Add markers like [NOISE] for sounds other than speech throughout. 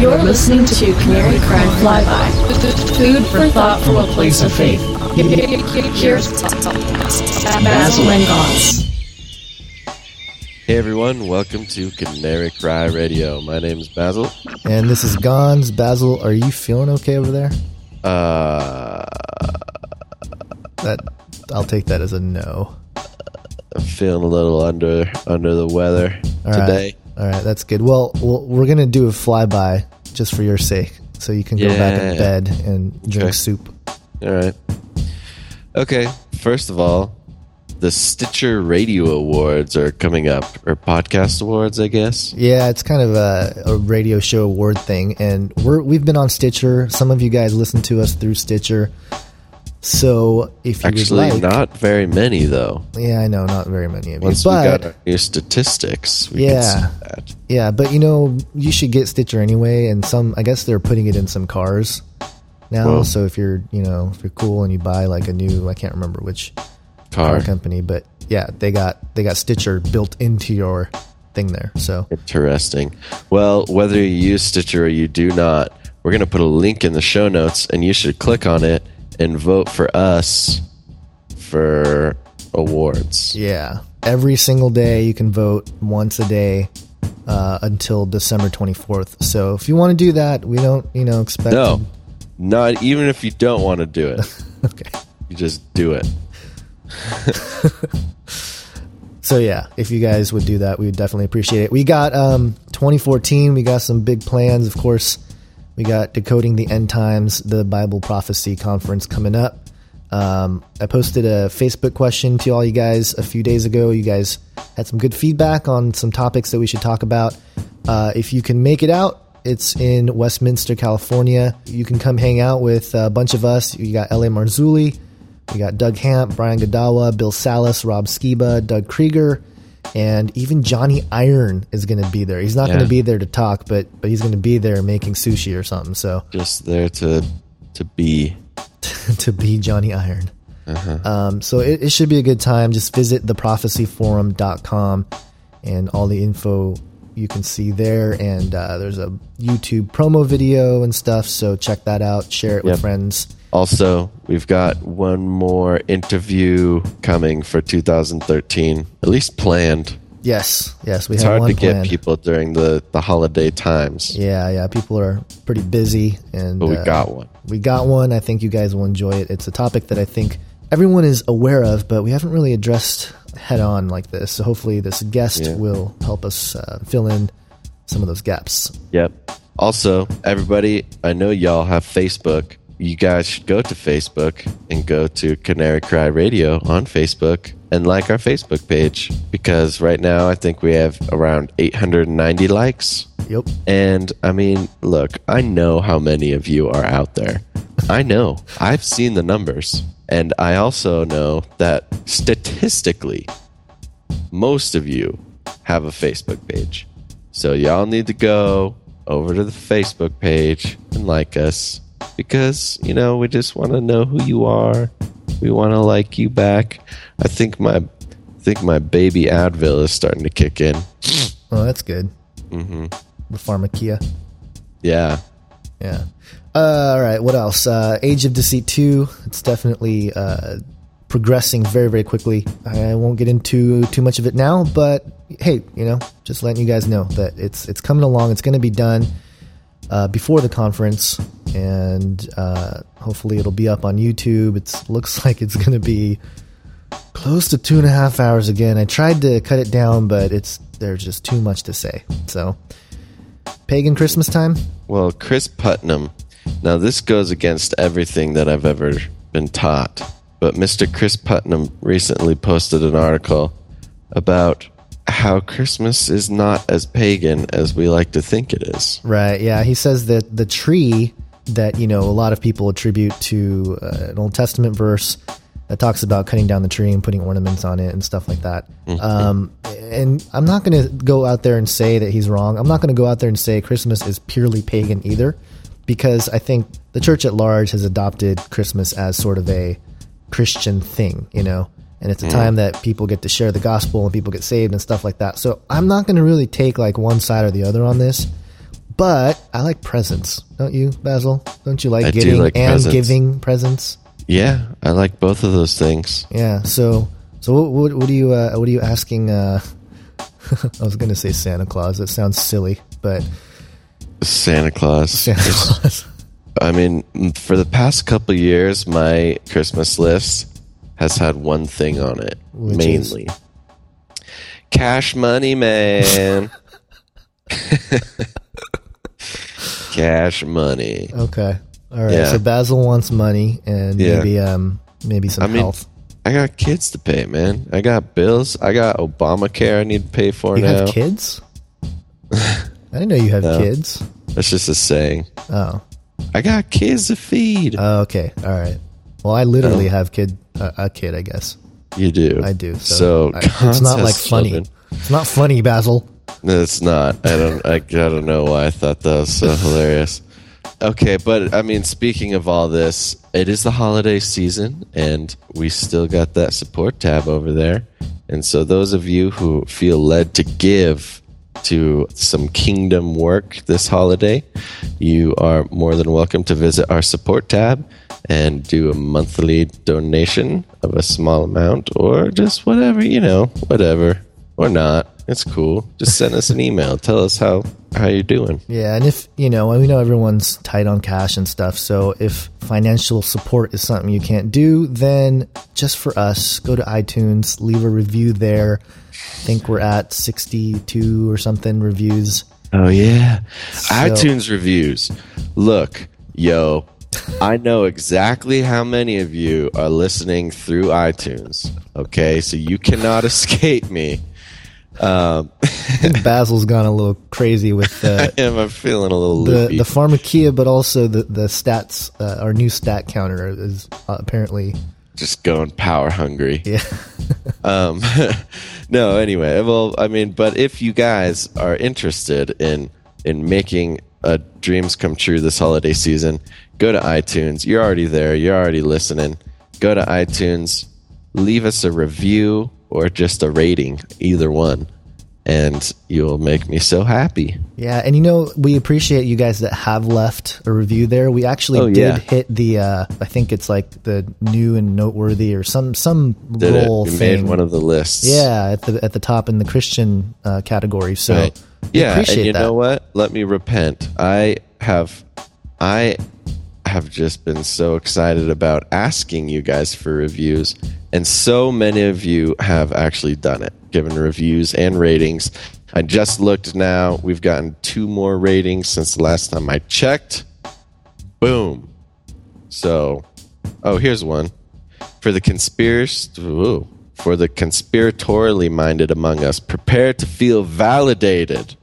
You're listening to Canary Cry Flyby. Food for thought from a place of faith. Here's Basil and Gons. Hey everyone, welcome to Canary Cry Radio. My name is Basil. And this is Gons. Basil, are you feeling okay over there? Uh, That I'll take that as a no. I'm feeling a little under under the weather All right. today. All right, that's good. Well, well we're gonna do a flyby just for your sake, so you can go back in Yeah. bed and drink Okay. soup. All right. Okay, first of all, the Stitcher Radio Awards are coming up, or podcast awards, I guess. Yeah, it's kind of a, a radio show award thing, and we're we've been on Stitcher. Some of you guys listen to us through Stitcher. So if you Actually, like, not very many though. yeah, I know, not very many of you, Once we but got our new statistics, we Yeah. can see that. Yeah, but you know, you should get Stitcher anyway, and some I guess they're putting it in some cars now. Well- so if you're, you know, if you're cool and you buy like a new, I can't remember which car Car. company, but yeah, they got they got Stitcher built into your thing there. So Interesting. Well, whether you use Stitcher or you do not, we're going to put a link in the show notes, and you should click on it and vote for us for awards. yeah, every single day you can vote once a day uh, until December 24th. So if you want to do that, we don't, you know, expect. No, not even if you don't want to do it, [LAUGHS] okay. you just do it. [LAUGHS] So yeah, if you guys would do that, we would definitely appreciate it. We got um 2014, we got some big plans, of course. We got decoding the end times, the Bible prophecy conference coming up. Um, I posted a Facebook question to all you guys a few days ago. You guys had some good feedback on some topics that we should talk about. Uh, if you can make it out, it's in Westminster, California. You can come hang out with a bunch of us. You got L.A. Marzulli, we got Doug Hamp, Brian Godawa, Bill Salus, Rob Skiba, Doug Krieger, and even Johnny Iron is going to be there. He's not going to be there to talk, but but he's going to be there making sushi or something. So Just there to to be. [LAUGHS] to be Johnny Iron. Uh-huh. Um, so it, it should be a good time. Just visit theprophecyforum.com and all the info you can see there. And uh, there's a YouTube promo video and stuff. So check that out. Share it Yep. with friends. Also, we've got one more interview coming for 2013, at least planned. Yes, yes, we It's have hard one to get people during the, the holiday times, Yeah, yeah. People are pretty busy, and but we uh, got one. we got one. I think you guys will enjoy it. It's a topic that I think everyone is aware of, but we haven't really addressed head on like this. So hopefully, this guest Yeah. will help us uh, fill in some of those gaps. Yep. Also, everybody, I know y'all have Facebook. You guys should go to Facebook and go to Canary Cry Radio on Facebook and like our Facebook page because right now I think we have around 890 likes. Yep. And I mean, look, I know how many of you are out there. I know. I've seen the numbers. And I also know that statistically, most of you have a Facebook page. So y'all need to go over to the Facebook page and like us because, you know, we just want to know who you are. We want to like you back. I think my I think my baby Advil is starting to kick in. Oh, that's good. Mm-hmm. The pharmakia. Yeah. Yeah. Uh, all right. What else? Uh, Age of Deceit 2. It's definitely uh, progressing very, very quickly. I won't get into too much of it now, but hey, you know, just letting you guys know that it's it's coming along. It's going to be done uh, before the conference, and uh, hopefully it'll be up on YouTube. It looks [LAUGHS] like it's going to be close to two and a half hours again. I tried to cut it down, but it's there's just too much to say. So, pagan Christmas time. Well, Chris Putnam. Now, this goes against everything that I've ever been taught. But Mr. Chris Putnam recently posted an article about how Christmas is not as pagan as we like to think it is. Right. Yeah. He says that the tree that you know a lot of people attribute to uh, an Old Testament verse that talks about cutting down the tree and putting ornaments on it and stuff like that. Um, and I'm not going to go out there and say that he's wrong. I'm not going to go out there and say Christmas is purely pagan either, because I think the church at large has adopted Christmas as sort of a Christian thing, you know. And it's a time that people get to share the gospel and people get saved and stuff like that. So I'm not going to really take like one side or the other on this but I like presents. Don't you, Basil? Don't you like I getting like and presents. giving presents? Yeah, I like both of those things. Yeah. So, so what, what, what are you, uh, what are you asking? Uh, [LAUGHS] I was going to say Santa Claus. That sounds silly, but Santa Claus. Santa Claus. I mean, for the past couple years, my Christmas list has had one thing on it, Which mainly cash money, man. [LAUGHS] [LAUGHS] cash money. Okay. All right. Yeah. So Basil wants money and Yeah. maybe um maybe some I mean, health. I got kids to pay, man. I got bills. I got Obamacare I need to pay for now. You now. have kids? [LAUGHS] I didn't know you have No. kids. That's just a saying. Oh. I got kids to feed. Oh, okay. All right. Well, I literally have kid uh, a kid, I guess. you do. I do. So, So, I- it's not like funny. children. It's not funny, Basil. It's not. I don't. I, I don't know why I thought that was so [LAUGHS] hilarious. Okay, but I mean, speaking of all this, it is the holiday season, and we still got that support tab over there. And so, those of you who feel led to give to some kingdom work this holiday, you are more than welcome to visit our support tab and do a monthly donation of a small amount, or just whatever you know, whatever or not. It's cool. Just send us an email. Tell us how how you're doing. Yeah, and if you know, we know everyone's tight on cash and stuff. So if financial support is something you can't do, then just for us, go to iTunes, leave a review there. I think we're at sixty-two or something reviews. Oh yeah, iTunes reviews. Look, yo, I know exactly how many of you are listening through iTunes. Okay, so you cannot [LAUGHS] escape me. Think [LAUGHS] Basil's gone a little crazy with the [LAUGHS] I am. I'm feeling a little the, loopy. the pharmakia, but also the the stats. Uh, our new stat counter is uh, apparently Just going power hungry. yeah. [LAUGHS] Um, [LAUGHS] no, anyway, well, I mean, but if you guys are interested in in making uh, dreams come true this holiday season, go to iTunes. You're already there. You're already listening. Go to iTunes, leave us a review or just a rating, either one, and you'll make me so happy. Yeah, and you know we appreciate you guys that have left a review there. We actually Oh, did yeah. hit the uh I think it's like the new and noteworthy or some some Did it? role We thing. made one of the lists. yeah, at the at the top in the Christian uh, category. So Right. Yeah, appreciate and you that. know what? Let me repent. I have, I have just been so excited about asking you guys for reviews, and so many of you have actually done it, given reviews and ratings. I just looked now; we've gotten two more ratings since the last time I checked. Boom. So, oh, here's one for the conspiracy. For the conspiratorially minded among us, prepare to feel validated.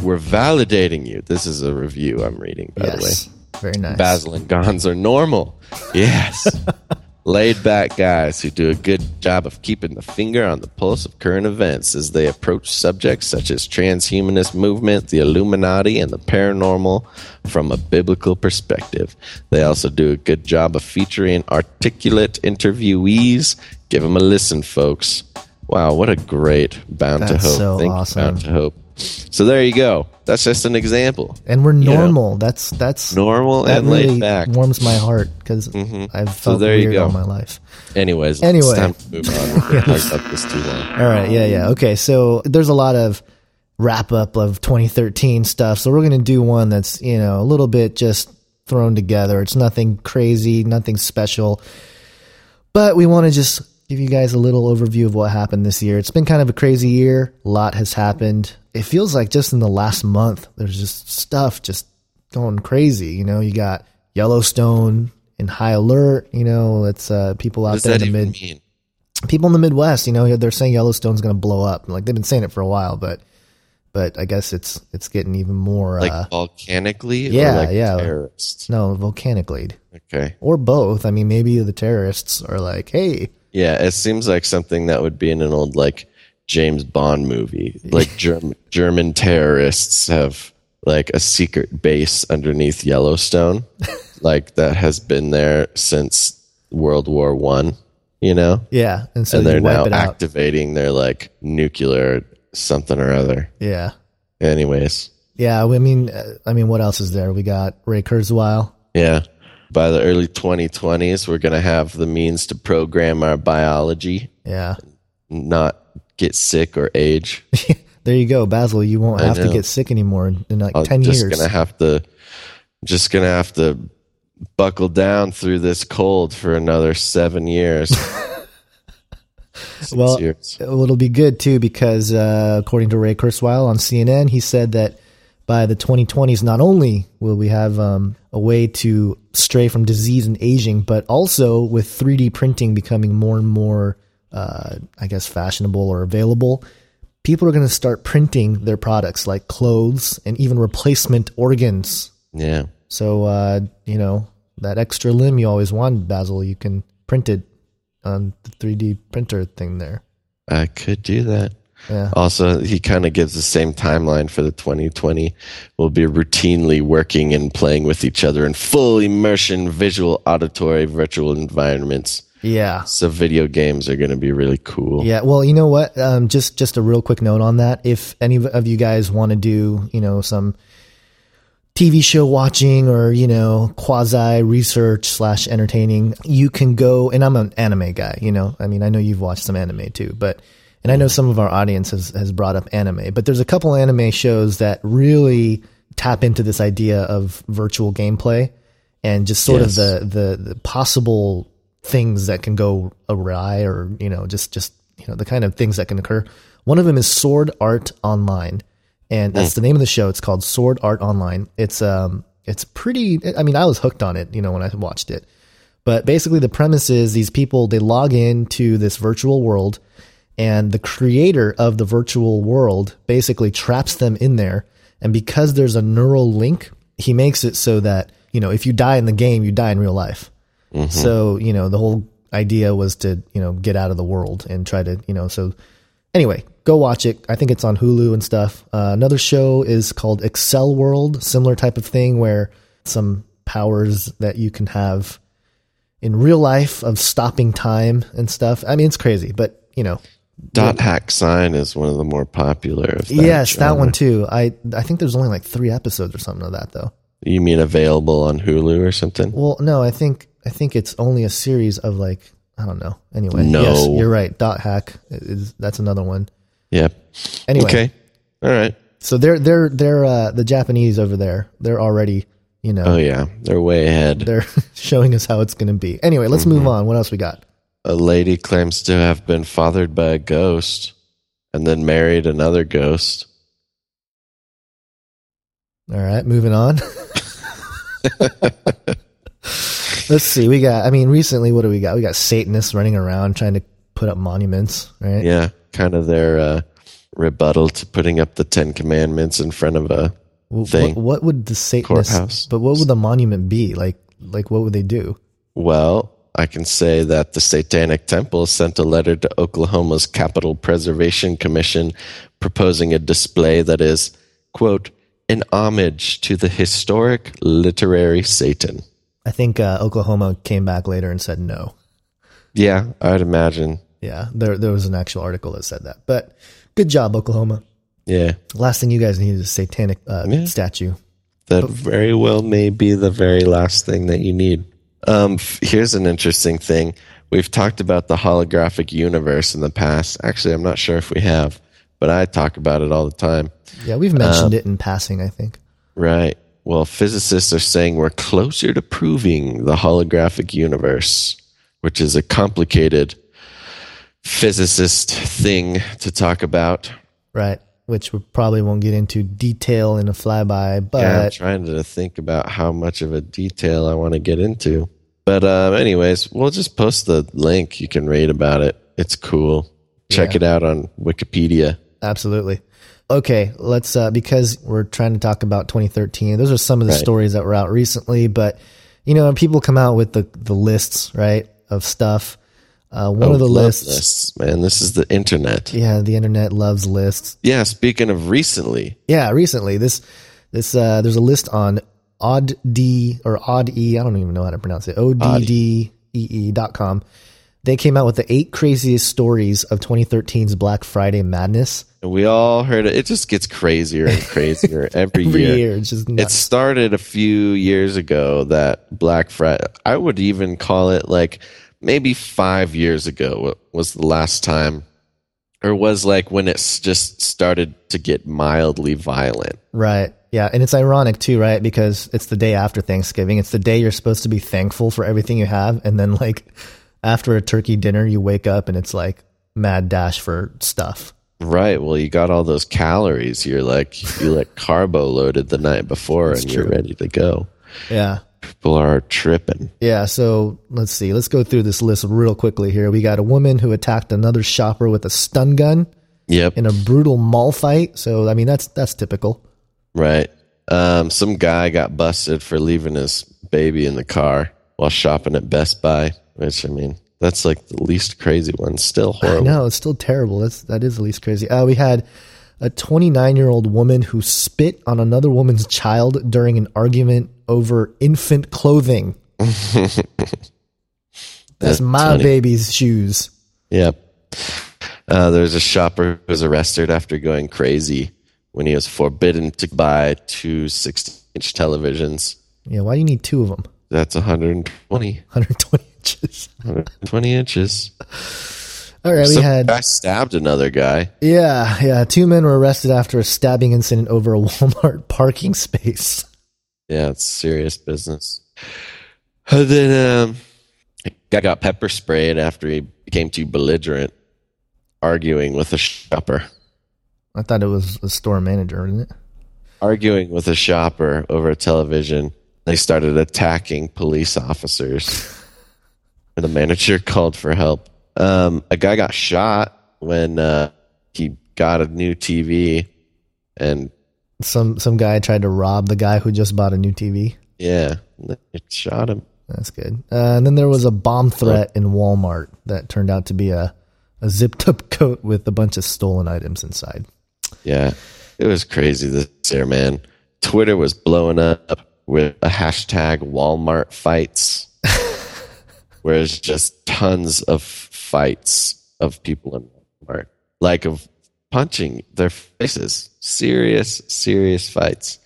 We're validating you. This is a review I'm reading, by the way. Yes, very nice. Basil and Gons are normal. Yes. [LAUGHS] Laid back guys who do a good job of keeping the finger on the pulse of current events as they approach subjects such as transhumanist movement, the Illuminati, and the paranormal from a biblical perspective. They also do a good job of featuring articulate interviewees. Give them a listen, folks. Wow, what a great Bound to That's Hope. so Thank awesome. Bound to Hope. So there you go. That's just an example. and we're know, normal. That's that's Normal that and really laid back. Mm-hmm. warms my heart because I've felt there you weird go. all my life. Anyways, Anyway. it's time to move on. [LAUGHS] We've talked about this too long. All right, yeah, yeah. Okay, so there's a lot of wrap up of 2013 stuff. So we're going to do one that's, you know, a little bit just thrown together. It's nothing crazy, nothing special. But we want to just give you guys a little overview of what happened this year. It's been kind of a crazy year. A lot has happened. It feels like just in the last month, there's just stuff just going crazy. You know, you got Yellowstone in high alert. You know, it's uh, people out there in the mid mean? people in the Midwest, you know, they're saying Yellowstone's going to blow up. Like they've been saying it for a while, but but I guess it's it's getting even more Like uh, volcanically? yeah, or like yeah. terrorists? no volcanically Okay. or both. I mean, maybe the terrorists are like, hey, Yeah, it seems like something that would be in an old like James Bond movie. Like [LAUGHS] Germ- German terrorists have like a secret base underneath Yellowstone, [LAUGHS] like that has been there since World War One. You know, yeah, and so and they're now activating their like nuclear something or other. Yeah, Anyways, Yeah, I mean, uh, I mean, what else is there? We got Ray Kurzweil. Yeah. By the early 2020s, we're going to have the means to program our biology, Yeah, not get sick or age. [LAUGHS] there you go, Basil. You won't I have to get sick anymore in, in like I'm ten just years. gonna have to, just gonna have to buckle down through this cold for another seven years. [LAUGHS] Well, years. It'll be good too because uh, according to Ray Kurzweil on CNN, he said that by the 2020s, not only will we have um, a way to stray from disease and aging, but also with 3D printing becoming more and more, uh, I guess, fashionable or available, people are going to start printing their products like clothes and even replacement organs. yeah, So, uh, you know, that extra limb you always wanted, Basil, you can print it on the 3D printer thing there. I could do that. Yeah. Also, he kind of gives the same timeline for the 2020. We'll be routinely working and playing with each other in full immersion, visual, auditory, virtual environments. Yeah. So video games are going to be really cool. Yeah. Well, you know what? Um, just just a real quick note on that. If any of you guys want to do, you know, some TV show watching or you know quasi research slash entertaining, you can go. And I'm an anime guy. You know, I mean, I know you've watched some anime too, but and I know some of our audience has has brought up anime, but there's a couple anime shows that really tap into this idea of virtual gameplay and just sort Yes. of the, the the possible things that can go awry or you know just just you know the kind of things that can occur. One of them is sword art online and that's the name of the show. It's called sword art online. It's um it's pretty i mean i was hooked on it you know when i watched it. But basically the premise is these people they log into this virtual world and the creator of the virtual world basically traps them in there. And because there's a neural link he makes it so that you know if you die in the game you die in real life. So you know the whole idea was to you know get out of the world and try to you know so anyway go watch it. I think it's on hulu and stuff. Uh, another show is called Accel World similar type of thing where some powers that you can have in real life of stopping time and stuff. I mean it's crazy but you know Dot hack sign is one of the more popular. Of that yes that one too i i think there's only like three episodes or something of that though You mean available on Hulu or something? well no i think i think it's only a series of like i don't know anyway No. yes you're right dot hack is that's another one Yep. anyway Okay. All right. so they're they're they're uh the japanese over there they're already you know Oh yeah, they're way ahead. they're [LAUGHS] showing us how it's going to be anyway let's Mm-hmm. move on what else we got A lady claims to have been fathered by a ghost and then married another ghost. all right moving on let's see we got i mean recently what do we got we got satanists running around trying to put up monuments right Yeah, kind of their uh, rebuttal to putting up the Ten Commandments in front of a thing. What, what would the Satanists? Courthouse. But what would the monument be like? Like what would they do? Well, I can say that the Satanic Temple sent a letter to Oklahoma's Capitol Preservation Commission proposing a display that is, quote, an homage to the historic literary Satan. I think uh, Oklahoma came back later and said no. Yeah, I'd imagine. Yeah, there there was an actual article that said that. But good job, Oklahoma. Yeah, Last thing you guys need is a satanic uh, Yeah. statue. that very well may be the very last thing that you need. Um, here's an interesting thing. We've talked about the holographic universe in the past. Actually, I'm not sure if we have, but I talk about it all the time. Yeah, we've Um, mentioned it in passing. I think. Right. Well, physicists are saying we're closer to proving the holographic universe, which is a complicated physicist thing to talk about. Right, which we probably won't get into detail in a flyby, but yeah, I'm trying to think about how much of a detail I want to get into. But uh, anyways, we'll just post the link. You can read about it. It's cool. Check Yeah. it out on Wikipedia. Absolutely. Okay, let's uh because we're trying to talk about 2013. Those are some of the Right. stories that were out recently, but you know, people come out with the the lists, right, of stuff. Uh one Oh, of the lists, lists, man. This is the internet. yeah, the internet loves lists. Yeah. Speaking of recently, Yeah, recently this this uh there's a list on odd d or odd e, I don't even know how to pronounce it. O D D E E dot com. They came out with the eight craziest stories of 2013's Black Friday madness. and we all heard it. It just gets crazier and crazier [LAUGHS] every, Every year. year, it's just It started a few years ago that Black Friday. I would even call it like maybe five years ago was the last time, or was like when it just started to get mildly violent. Right. Yeah, and it's ironic too, right? Because it's the day after Thanksgiving. It's the day you're supposed to be thankful for everything you have, and then like after a turkey dinner, you wake up and it's like mad dash for stuff. Right. Well, you got all those calories. You're like you like carbo loaded the night before, and you're ready to go. Yeah. People are tripping. Yeah, so let's see. Let's go through this list real quickly here. We got a woman who attacked another shopper with a stun gun Yep. in a brutal mall fight. So I mean that's that's typical. Right. Um, some guy got busted for leaving his baby in the car while shopping at Best Buy, which I mean, that's like the least crazy one. Still horrible. No, it's still terrible. That's that is the least crazy. Uh, we had a 29 year old woman who spit on another woman's child during an argument over infant clothing. [LAUGHS] That's, my funny. baby's shoes. Yep. Uh, there's a shopper who was arrested after going crazy when he was forbidden to buy two 60 inch televisions. Yeah, why do you need two of them? That's 120, 120 inches. 120 inches. [LAUGHS] All right, we had guy stabbed another guy. yeah, yeah. Two men were arrested after a stabbing incident over a [LAUGHS] Walmart parking space. Yeah, it's serious business. And then um, guy got pepper sprayed after he became too belligerent, arguing with a shopper. I thought it was a store manager, isn't it? Arguing with a shopper over a television, they started attacking police officers. [LAUGHS] and the manager called for help. Um, a guy got shot when uh, he got a new TV, and Some some guy tried to rob the guy who just bought a new TV. yeah, it shot him. That's good. Uh, and then there was a bomb threat in Walmart that turned out to be a, a zipped up [LAUGHS] coat with a bunch of stolen items inside. Yeah, it was crazy this year, man. Twitter was blowing up with a hashtag Walmart fights, [LAUGHS] where it's just tons of fights of people in Walmart, like of punching their faces. Serious, serious fights.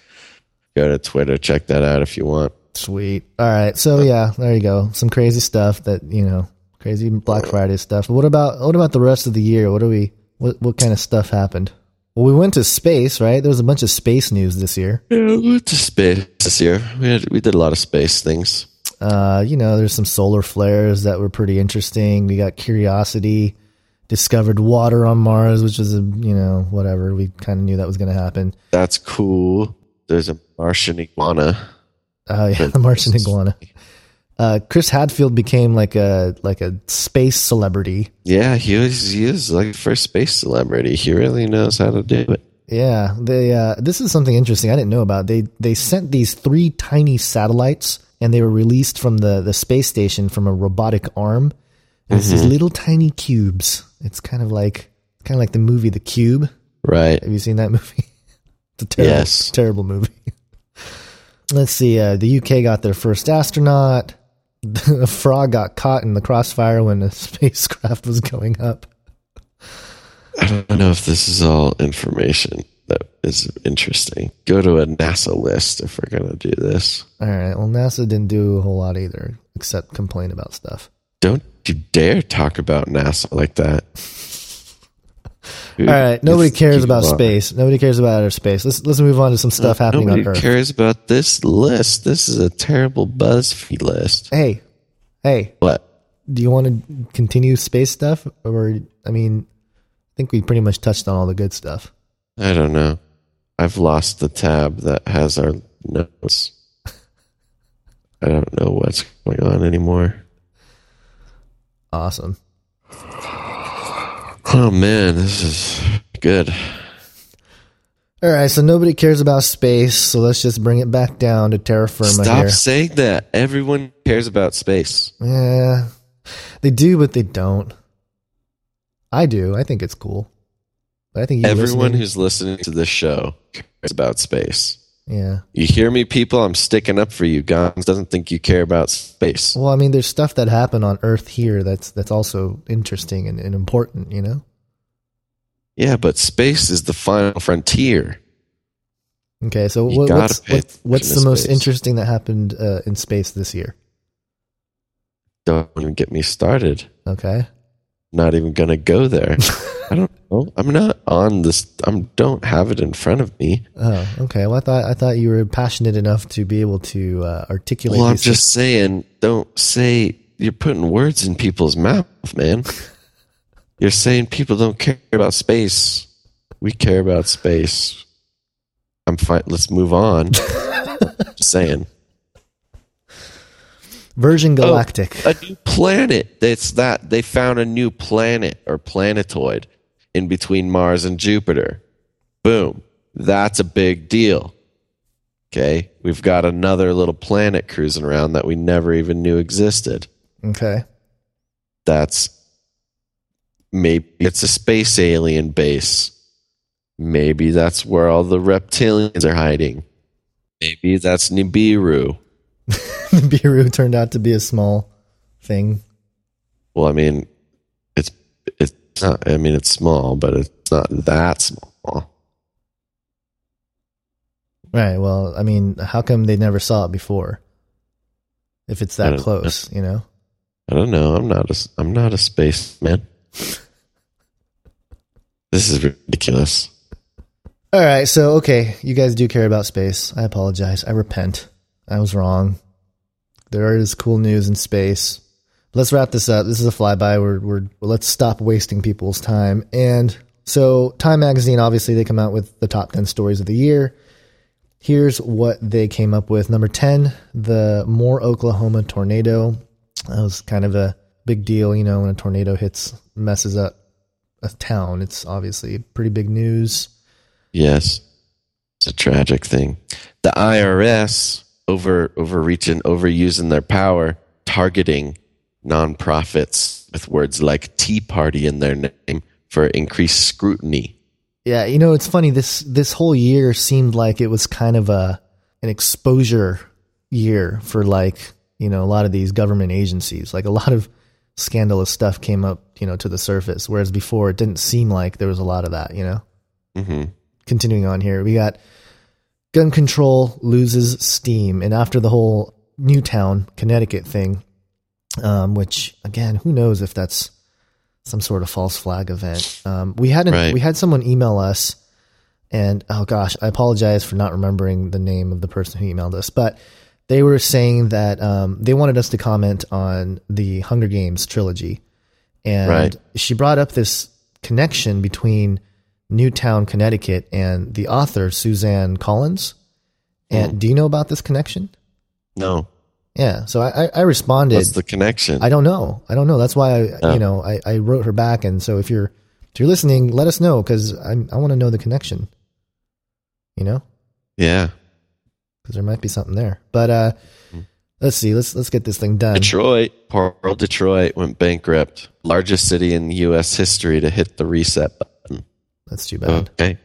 Go to Twitter, check that out if you want. Sweet. All right. So yeah, there you go. Some crazy stuff that you know, crazy Black Friday stuff. What about what about the rest of the year? What do we? What what kind of stuff happened? Well, we went to space, right? There was a bunch of space news this year. Yeah, we went to space this year. We had, we did a lot of space things. Uh, you know, there's some solar flares that were pretty interesting. We got Curiosity discovered water on Mars, which was a you know whatever. We kind of knew that was going to happen. That's cool. There's a Martian iguana. Oh yeah, the [LAUGHS] Martian iguana. Uh, Chris Hadfield became like a like a space celebrity. Yeah, he was he was like the first space celebrity. He really knows how to do it. Yeah, they. Uh, this is something interesting I didn't know about. They they sent these three tiny satellites, and they were released from the the space station from a robotic arm. It's these little tiny cubes. It's kind of like kind of like the movie The Cube. Right. Have you seen that movie? [LAUGHS] It's a terrible, Yes. terrible movie. Let's see. Uh, the UK got their first astronaut. A [LAUGHS] frog got caught in the crossfire when a [LAUGHS] spacecraft was going up. I don't know if this is all information that is interesting. Go to a NASA list if we're gonna do this. All right. Well, NASA didn't do a whole lot either, except complain about stuff. Don't you dare talk about NASA like that. All right. Nobody cares about on. space. Nobody cares about outer space. Let's let's move on to some stuff happening on Earth. Nobody cares about this list. This is a terrible BuzzFeed list. Hey, hey. What? Do you want to continue space stuff, or I mean, I think we pretty much touched on all the good stuff. I don't know. I've lost the tab that has our notes. I don't know what's going on anymore. Awesome. Oh man, this is good. All right, so nobody cares about space, so let's just bring it back down to terra firma Stop here. saying that. Everyone cares about space. Yeah, they do, but they don't. I do. I think it's cool, but I think Everyone listening- who's listening to this show cares about space. yeah. You hear me, people? I'm sticking up for you. Gons doesn't think you care about space. Well, I mean, there's stuff that happened on Earth here that's that's also interesting and, and important. You know. Yeah, but space is the final frontier. Okay, so what, what's pay what's, what's the most space. interesting that happened uh, in space this year? Don't even get me started. Okay, Not even gonna go there. [LAUGHS] I don't know. I'm not on this. I'm don't have it in front of me. oh, okay. Well, I thought I thought you were passionate enough to be able to uh, articulate. Well, I'm just saying. Don't say you're putting words in people's mouth, man. [LAUGHS] You're saying people don't care about space. We care about space. I'm fine. Let's move on. [LAUGHS] just saying. Virgin Oh. Galactic. a new planet. It's that they found a new planet or planetoid in between Mars and Jupiter. Boom. That's a big deal. Okay. We've got another little planet cruising around that we never even knew existed. Okay, That's maybe it's a space alien base. Maybe that's where all the reptilians are hiding. Maybe that's Nibiru. [LAUGHS] Biru turned out to be a small thing. Well, I mean, it's it's not. I mean, it's small, but it's not that small. Right. Well, I mean, how come they never saw it before? If it's that close, you know. I don't know. I'm not a. I'm not a spaceman. [LAUGHS] this is ridiculous. All right. So, okay, you guys do care about space. I apologize. I repent. I was wrong. There is cool news in space. Let's wrap this up. This is a flyby. We're, we're let's stop wasting people's time. And so, Time Magazine, obviously, they come out with the top ten stories of the year. Here's what they came up with. Number 10, the Moore, Oklahoma tornado. That was kind of a big deal, you know, when a tornado hits, messes up a town. It's obviously pretty big news. Yes, it's a tragic thing. The IRS over overreaching, overusing their power, targeting nonprofits with words like Tea Party in their name for increased scrutiny. Yeah, you know, it's funny. This this whole year seemed like it was kind of a an exposure year for like you know a lot of these government agencies. Like a lot of scandalous stuff came up, you know, to the surface. Whereas before, it didn't seem like there was a lot of that. You know. hmm Continuing on here, we got gun control loses steam, and after the whole Newtown, Connecticut thing, um, which again, who knows if that's some sort of false flag event. Um, we had an, Right. we had someone email us, and oh gosh, I apologize for not remembering the name of the person who emailed us, but they were saying that um, they wanted us to comment on the Hunger Games trilogy, and Right. she brought up this connection between Newtown, Connecticut, and the author Suzanne Collins. And Hmm. do you know about this connection? No, Yeah, so I, I, responded. what's the connection? I don't know. I don't know. That's why I, Oh. you know, I, I wrote her back. And so if you're if you're listening, let us know because I I want to know the connection. You know, yeah, because there might be something there. But uh, let's see. Let's let's get this thing done. Detroit, poor old Detroit went bankrupt. Largest city in U.S. history to hit the reset button. That's too bad. Okay,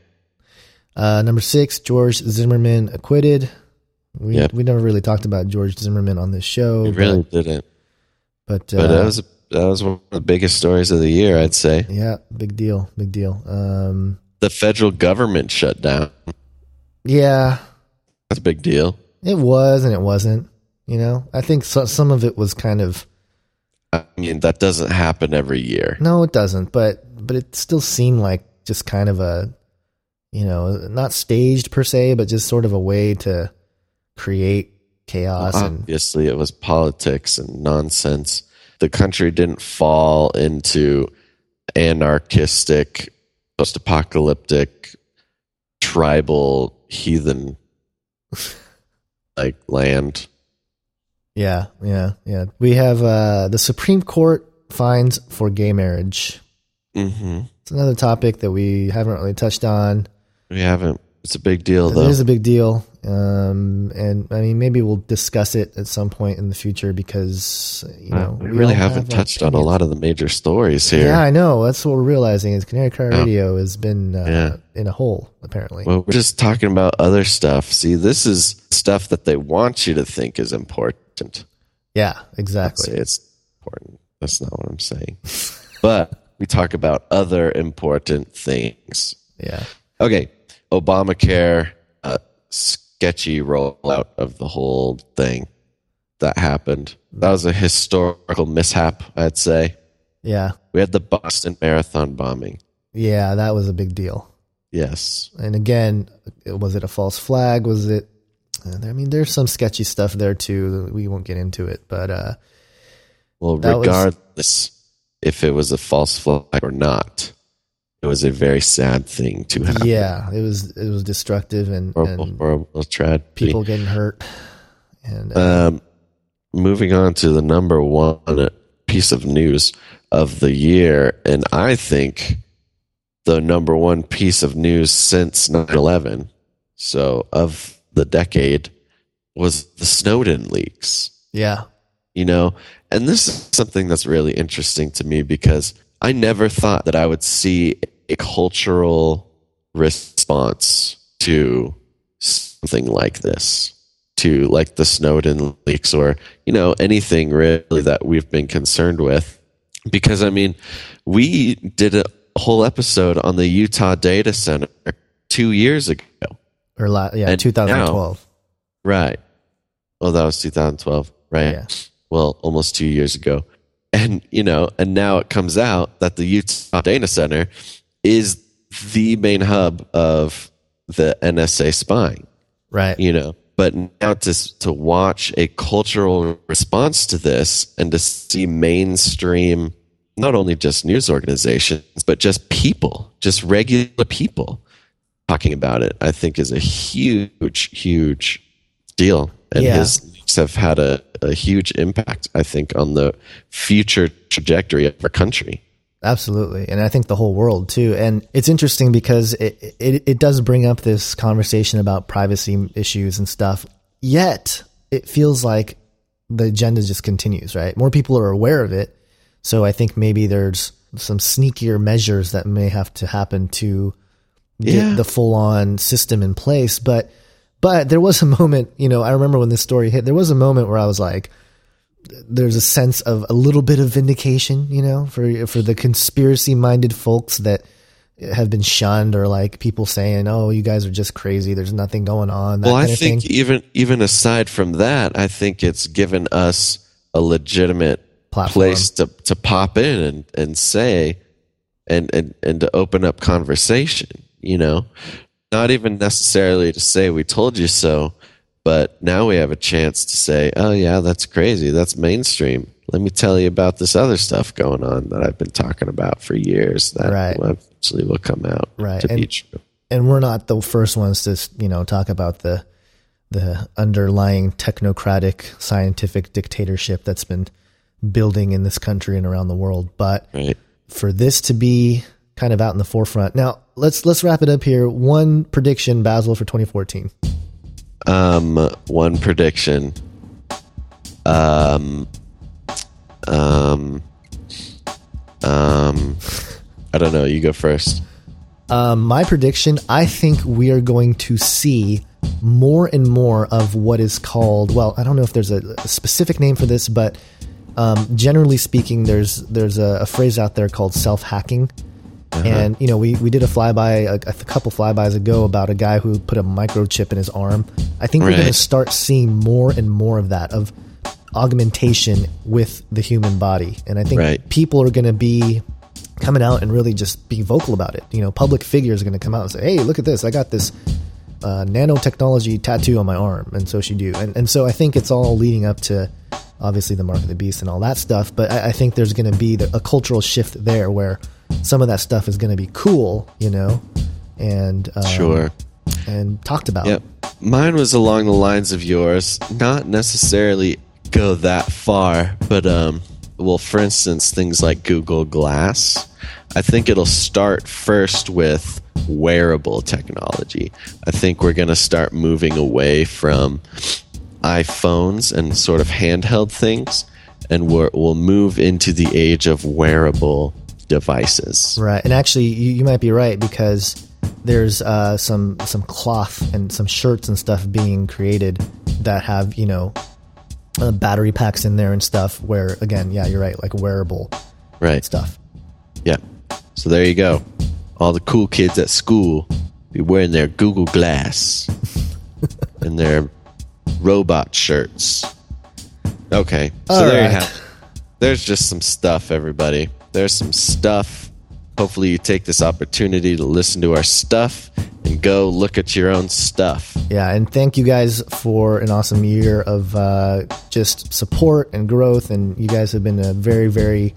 Uh, number six, George Zimmerman acquitted. We Yep. we never really talked about George Zimmerman on this show. it really didn't. but but, But uh, that was that was one of the biggest stories of the year, I'd say. yeah, big deal, big deal. Um, The federal government shut down. yeah, That's a big deal. it was and it wasn't. You know, I think so, some of it was kind of I mean, that doesn't happen every year. No, it doesn't. But but it still seemed like just kind of a, you know, not staged per se, but just sort of a way to create chaos and Obviously, it was politics and nonsense. The country didn't fall into anarchistic, post apocalyptic, tribal, heathen [LAUGHS] like land. yeah, yeah, yeah. We have uh, the Supreme Court fines for gay marriage. hmm It's another topic that we haven't really touched on. We haven't. It's a big deal, though. It is a big deal, um, and I mean maybe we'll discuss it at some point in the future because you know we really haven't have touched on a lot of the major stories here. Yeah, I know. That's what we're realizing is Canary Cry Radio has been uh, Yeah. in a hole apparently. Well, we're just talking about other stuff. See, this is stuff that they want you to think is important. yeah, exactly. it's important. That's not what I'm saying. [LAUGHS] but we talk about other important things. Yeah. Okay, Obamacare, uh, sketchy rollout of the whole thing that happened. That was a historical mishap, I'd say. Yeah. We had the Boston Marathon bombing. Yeah, that was a big deal. Yes. And again, was it a false flag? Was it? I mean, there's some sketchy stuff there too. We won't get into it, but uh, Well, That was- regardless if it was a false flag or not, it was a very sad thing to happen. yeah, it was it was destructive and, Horrible, and horrible tragedy. people getting hurt. And uh, Um, moving on to the number one piece of news of the year, and I think the number one piece of news since 9 11, so of the decade, was the Snowden leaks. yeah, You know, and this is something that's really interesting to me because I never thought that I would see a cultural response to something like this, to like the Snowden leaks or, you know, anything really that we've been concerned with. Because, I mean, we did a whole episode on the Utah Data Center two years ago. or la- yeah, And 2012. Right. Well, that was 2012, right? Yeah. Well, almost two years ago. And, you know, and now it comes out that the Utah Data Center is the main hub of the NSA spying, Right. you know. But now to, to watch a cultural response to this and to see mainstream, not only just news organizations, but just people, just regular people talking about it, I think is a huge, huge deal. And Yeah. his have had a, a huge impact, I think, on the future trajectory of our country. Absolutely. And I think the whole world too. And it's interesting because it, it, it does bring up this conversation about privacy issues and stuff. Yet it feels like the agenda just continues, right? More people are aware of it. So I think maybe there's some sneakier measures that may have to happen to get Yeah. the full on system in place. But, but there was a moment, you know, I remember when this story hit, there was a moment where I was like, there's a sense of a little bit of vindication, you know, for for the conspiracy minded folks that have been shunned or like people saying, "Oh, you guys are just crazy. There's nothing going on." That well, I think thing. even even aside from that, I think it's given us a legitimate Platform. place to, to pop in and, and say and, and, and to open up conversation, you know? Not even necessarily to say we told you so, but now we have a chance to say, Oh yeah, that's crazy. That's mainstream. Let me tell you about this other stuff going on that I've been talking about for years that Right. eventually will come out Right. to be And- true. And we're not the first ones to, you know, talk about the the underlying technocratic scientific dictatorship that's been building in this country and around the world. But Right. for this to be kind of out in the forefront. Now, let's let's wrap it up here. One prediction, Basil, for 2014. Um, one prediction. Um, um, um, I don't know. You go first. Um, my prediction I think we are going to see more and more of what is called, well, I don't know if there's a, a specific name for this, but um, generally speaking, there's there's a, a phrase out there called self hacking. And you know, we, we did a flyby a, a couple flybys ago about a guy who put a microchip in his arm. I think we're going to start seeing more and more of that of augmentation with the human body, and I think Right. people are going to be coming out and really just be vocal about it. You know, public figures are going to come out and say, "Hey, look at this! I got this uh, nanotechnology tattoo on my arm," and so she do. And and so I think it's all leading up to obviously the mark of the beast and all that stuff. But I, I think there's going to be the, a cultural shift there where some of that stuff is going to be cool, you know, and um, Sure. and talked about. Yep. Mine was along the lines of yours. Not necessarily go that far, but um, well, for instance, things like Google Glass. I think it'll start first with wearable technology. I think we're going to start moving away from iPhones and sort of handheld things, and we're, we'll move into the age of wearable devices. Right, and actually, you, you might be right because there's uh, some some cloth and some shirts and stuff being created that have you know uh, battery packs in there and stuff. Where again, yeah, you're right, like wearable Right. stuff. Yeah. So there you go. All the cool kids at school be wearing their Google Glass [LAUGHS] and their robot shirts. Okay, so All there right. you have. There's just some stuff, everybody. There's some stuff. Hopefully, you take this opportunity to listen to our stuff and go look at your own stuff. Yeah, and thank you guys for an awesome year of uh, just support and growth. And you guys have been a very, very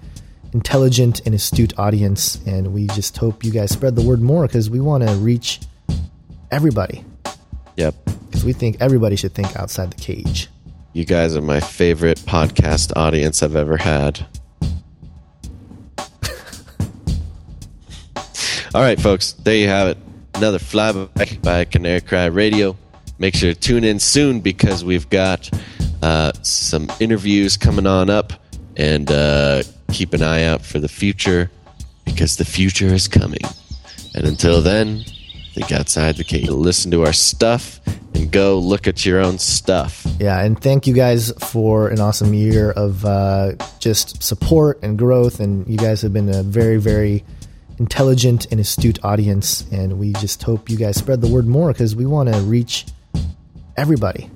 intelligent and astute audience. And we just hope you guys spread the word more because we want to reach everybody. Yep. Because we think everybody should think outside the cage. You guys are my favorite podcast audience I've ever had. All right, folks, there you have it. Another flyby by Canary Cry Radio. Make sure to tune in soon because we've got uh, some interviews coming on up and uh, keep an eye out for the future because the future is coming. And until then, think outside the cage. Listen to our stuff and go look at your own stuff. Yeah, and thank you guys for an awesome year of uh, just support and growth. And you guys have been a very, very intelligent and astute audience. And we just hope you guys spread the word more because we want to reach everybody.